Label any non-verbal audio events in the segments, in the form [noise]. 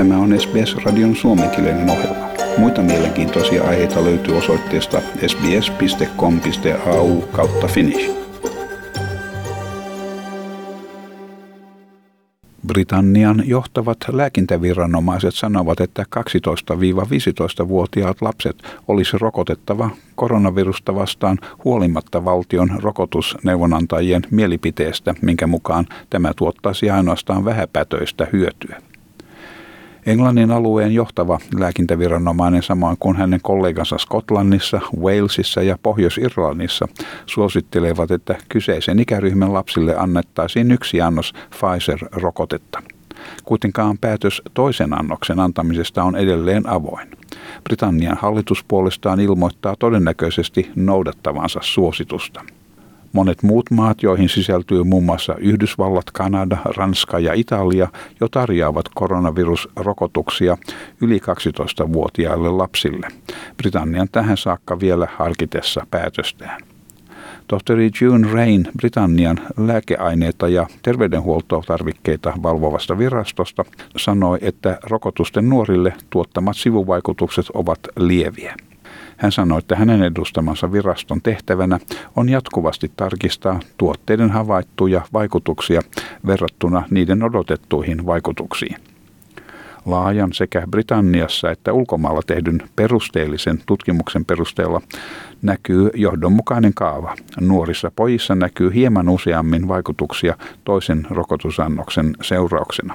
Tämä on SBS-radion suomenkielinen ohjelma. Muita mielenkiintoisia aiheita löytyy osoitteesta sbs.com.au kautta finnish. Britannian johtavat lääkintäviranomaiset sanovat, että 12-15-vuotiaat lapset olisi rokotettava koronavirusta vastaan huolimatta valtion rokotusneuvonantajien mielipiteestä, minkä mukaan tämä tuottaisi ainoastaan vähäpätöistä hyötyä. Englannin alueen johtava lääkintäviranomainen samoin kuin hänen kollegansa Skotlannissa, Walesissa ja Pohjois-Irlannissa suosittelevat, että kyseisen ikäryhmän lapsille annettaisiin yksi annos Pfizer-rokotetta. Kuitenkaan päätös toisen annoksen antamisesta on edelleen avoin. Britannian hallitus puolestaan ilmoittaa todennäköisesti noudattavansa suositusta. Monet muut maat, joihin sisältyy muun muassa Yhdysvallat, Kanada, Ranska ja Italia, jo tarjoavat koronavirusrokotuksia yli 12-vuotiaille lapsille. Britannian tähän saakka vielä harkitessa päätöstään. Tohtori June Rain Britannian lääkeaineita ja terveydenhuoltotarvikkeita valvovasta virastosta sanoi, että rokotusten nuorille tuottamat sivuvaikutukset ovat lieviä. Hän sanoi, että hänen edustamansa viraston tehtävänä on jatkuvasti tarkistaa tuotteiden havaittuja vaikutuksia verrattuna niiden odotettuihin vaikutuksiin. Laajan sekä Britanniassa että ulkomailla tehdyn perusteellisen tutkimuksen perusteella näkyy johdonmukainen kaava. Nuorissa pojissa näkyy hieman useammin vaikutuksia toisen rokotusannoksen seurauksena.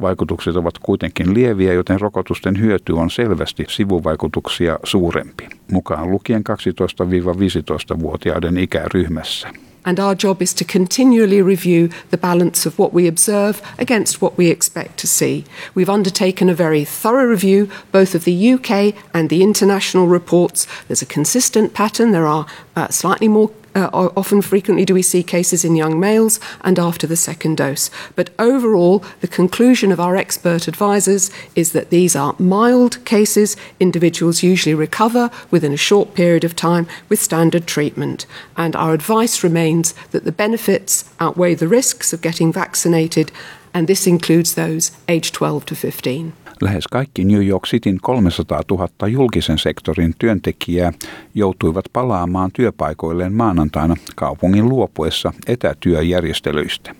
Vaikutukset ovat kuitenkin lieviä, joten rokotusten hyöty on selvästi sivuvaikutuksia suurempi, mukaan lukien 12-15-vuotiaiden ikäryhmässä. and our job is to continually review the balance of what we observe against what we expect to see. We've undertaken a very thorough review, both of the UK and the international reports. There's a consistent pattern. There are uh, slightly more Uh, often frequently do we see cases in young males and after the second dose. But overall, the conclusion of our expert advisors is that these are mild cases. Individuals usually recover within a short period of time with standard treatment. And our advice remains that the benefits outweigh the risks of getting vaccinated, and this includes those aged 12 to 15. Lähes kaikki New York Cityn 300 000 julkisen sektorin työntekijää joutuivat palaamaan työpaikoilleen maanantaina kaupungin luopuessa etätyöjärjestelyistä.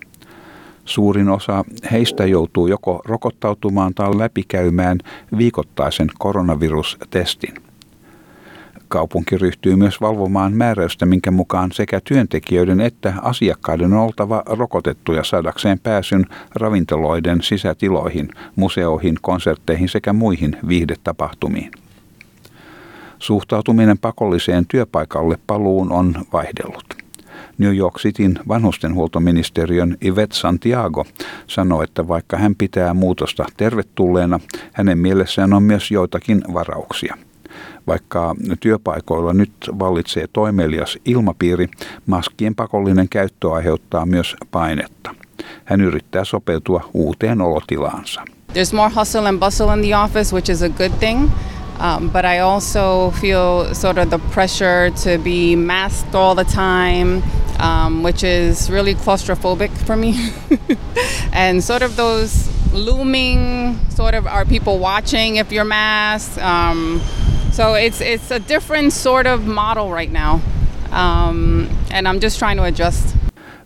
Suurin osa heistä joutuu joko rokottautumaan tai läpikäymään viikoittaisen koronavirustestin. Kaupunki ryhtyy myös valvomaan määräystä, minkä mukaan sekä työntekijöiden että asiakkaiden on oltava rokotettuja saadakseen pääsyn ravintoloiden sisätiloihin, museoihin, konsertteihin sekä muihin viihdetapahtumiin. Suhtautuminen pakolliseen työpaikalle paluun on vaihdellut. New York Cityn vanhustenhuoltoministeriön Yvette Santiago sanoi, että vaikka hän pitää muutosta tervetulleena, hänen mielessään on myös joitakin varauksia – vaikka työpaikoilla nyt vallitsee toimelias ilmapiiri, maskien pakollinen käyttö aiheuttaa myös painetta. Hän yrittää sopeutua uuteen olotilaansa. There's more hustle and bustle in the office, which is a good thing. Um, but I also feel sort of the pressure to be masked all the time, um, which is really claustrophobic for me. [laughs] and sort of those looming, sort of, are people watching if you're masked? Um, So it's it's a different sort of model right now, um, and I'm just trying to adjust.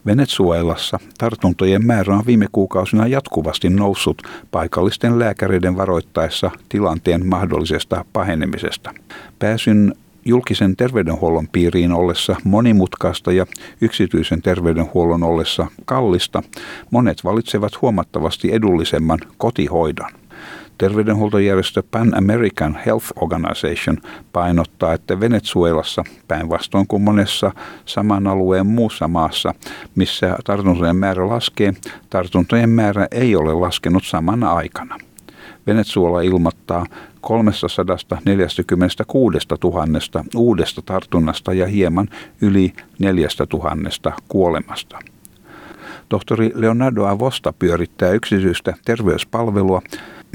Venezuelassa tartuntojen määrä on viime kuukausina jatkuvasti noussut paikallisten lääkäreiden varoittaessa tilanteen mahdollisesta pahenemisesta. Pääsyn julkisen terveydenhuollon piiriin ollessa monimutkaista ja yksityisen terveydenhuollon ollessa kallista, monet valitsevat huomattavasti edullisemman kotihoidon. Terveydenhuoltojärjestö Pan American Health Organization painottaa, että Venezuelassa päinvastoin kuin monessa saman alueen muussa maassa, missä tartuntojen määrä laskee, tartuntojen määrä ei ole laskenut samana aikana. Venezuela ilmoittaa 346 000 uudesta tartunnasta ja hieman yli 4 000 kuolemasta. Tohtori Leonardo Avosta pyörittää yksityistä terveyspalvelua,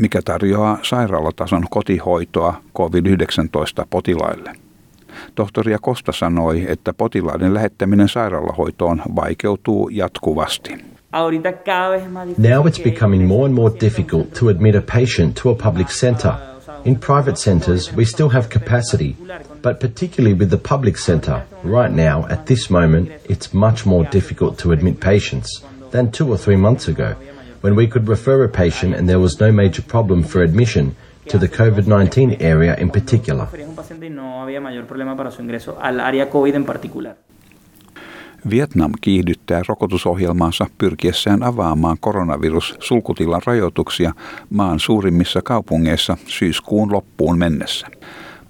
mikä tarjoaa sairaalatason kotihoitoa COVID-19-potilaille. Tohtori Kosta sanoi, että potilaiden lähettäminen sairaalahoitoon vaikeutuu jatkuvasti. Now it's becoming more and more difficult to admit a patient to a public centre. In private centres, we still have capacity, but particularly with the public centre, right now, at this moment, it's much more difficult to admit patients than two or three months ago, when we could refer a patient and there was no major problem for admission to the COVID 19 area in particular. Vietnam kiihdyttää rokotusohjelmaansa pyrkiessään avaamaan koronavirus-sulkutilan rajoituksia maan suurimmissa kaupungeissa syyskuun loppuun mennessä.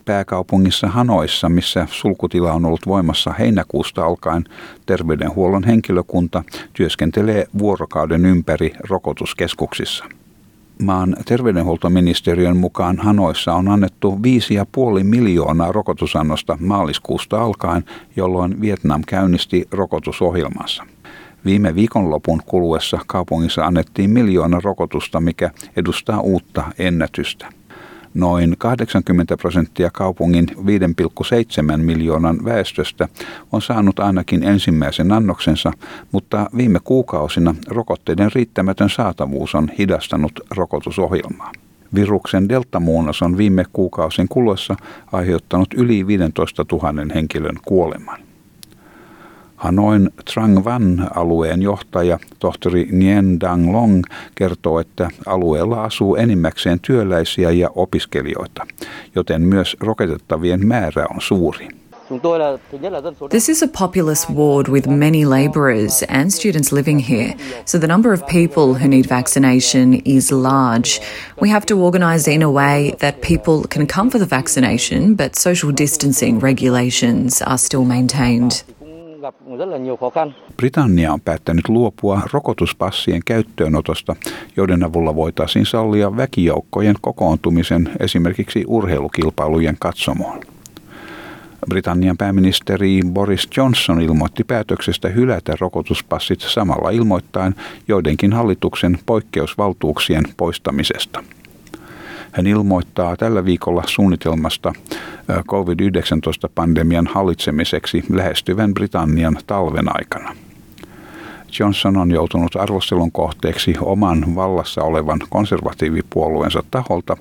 Pääkaupungissa Hanoissa, missä sulkutila on ollut voimassa heinäkuusta alkaen, terveydenhuollon henkilökunta työskentelee vuorokauden ympäri rokotuskeskuksissa – Maan terveydenhuoltoministeriön mukaan Hanoissa on annettu 5,5 miljoonaa rokotusannosta maaliskuusta alkaen, jolloin Vietnam käynnisti rokotusohjelmansa. Viime viikonlopun kuluessa kaupungissa annettiin miljoona rokotusta, mikä edustaa uutta ennätystä. Noin 80 prosenttia kaupungin 5,7 miljoonan väestöstä on saanut ainakin ensimmäisen annoksensa, mutta viime kuukausina rokotteiden riittämätön saatavuus on hidastanut rokotusohjelmaa. Viruksen deltamuunnos on viime kuukausien kuluessa aiheuttanut yli 15 000 henkilön kuoleman. Hanoin Trang Van alueen johtaja tohtori Nguyen Dang Long kertoo, että alueella asuu enimmäkseen työläisiä ja opiskelijoita, joten myös rokotettavien määrä on suuri. This is a populous ward with many labourers and students living here, so the number of people who need vaccination is large. We have to organise in a way that people can come for the vaccination, but social distancing regulations are still maintained. Britannia on päättänyt luopua rokotuspassien käyttöönotosta, joiden avulla voitaisiin sallia väkijoukkojen kokoontumisen esimerkiksi urheilukilpailujen katsomoon. Britannian pääministeri Boris Johnson ilmoitti päätöksestä hylätä rokotuspassit samalla ilmoittain joidenkin hallituksen poikkeusvaltuuksien poistamisesta – hän ilmoittaa tällä viikolla suunnitelmasta COVID-19-pandemian hallitsemiseksi lähestyvän Britannian talven aikana. Johnson on joutunut arvostelun kohteeksi oman vallassa olevan konservatiivipuolueensa taholta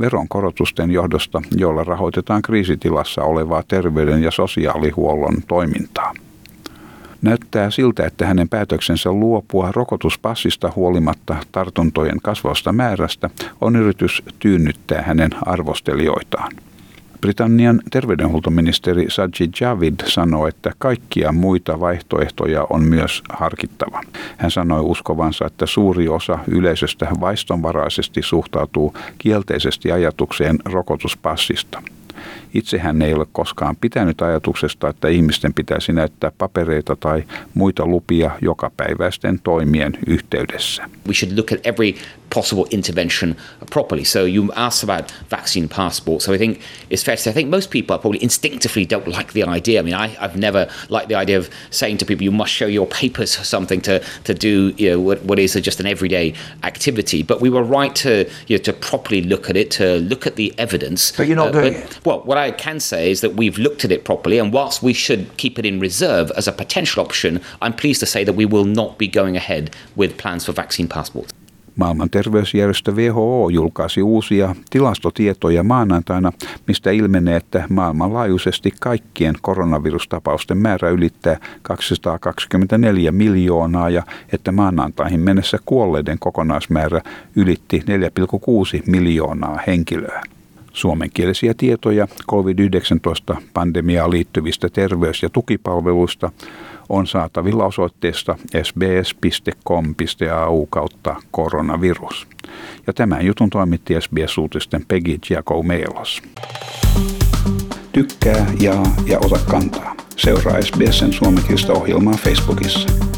veronkorotusten johdosta, joilla rahoitetaan kriisitilassa olevaa terveyden- ja sosiaalihuollon toimintaa. Näyttää siltä, että hänen päätöksensä luopua rokotuspassista huolimatta tartuntojen kasvavasta määrästä on yritys tyynnyttää hänen arvostelijoitaan. Britannian terveydenhuoltoministeri Sajid Javid sanoi, että kaikkia muita vaihtoehtoja on myös harkittava. Hän sanoi uskovansa, että suuri osa yleisöstä vaistonvaraisesti suhtautuu kielteisesti ajatukseen rokotuspassista. Itse hän ei ole koskaan pitänyt ajatuksesta, että ihmisten pitäisi näyttää papereita tai muita lupia jokapäiväisten toimien yhteydessä. We should look at every possible intervention properly. So you asked about vaccine passports. So I think it's fair to say I think most people probably instinctively don't like the idea. I mean, I, have never liked the idea of saying to people you must show your papers or something to to do you know what, what is just an everyday activity. But we were right to you know to properly look at it, to look at the evidence. But you're not uh, doing but, it. Well, what I can say is that we've looked at it properly, and whilst we should keep it in reserve as a potential option, I'm pleased to say that we will not be going ahead with plans for vaccine passports. Maailman terveysjärjestö WHO julkaisi uusia tilastotietoja maanantaina, mistä ilmenee, että maailmanlaajuisesti kaikkien koronavirustapausten määrä ylittää 224 miljoonaa ja että maanantaihin mennessä kuolleiden kokonaismäärä ylitti 4,6 miljoonaa henkilöä. Suomenkielisiä tietoja COVID-19-pandemiaan liittyvistä terveys- ja tukipalveluista on saatavilla osoitteesta sbs.com.au kautta koronavirus. Ja tämän jutun toimitti SBS-uutisten Peggy Giacomelos. Tykkää, jaa ja ota kantaa. Seuraa SBSn suomenkielistä ohjelmaa Facebookissa.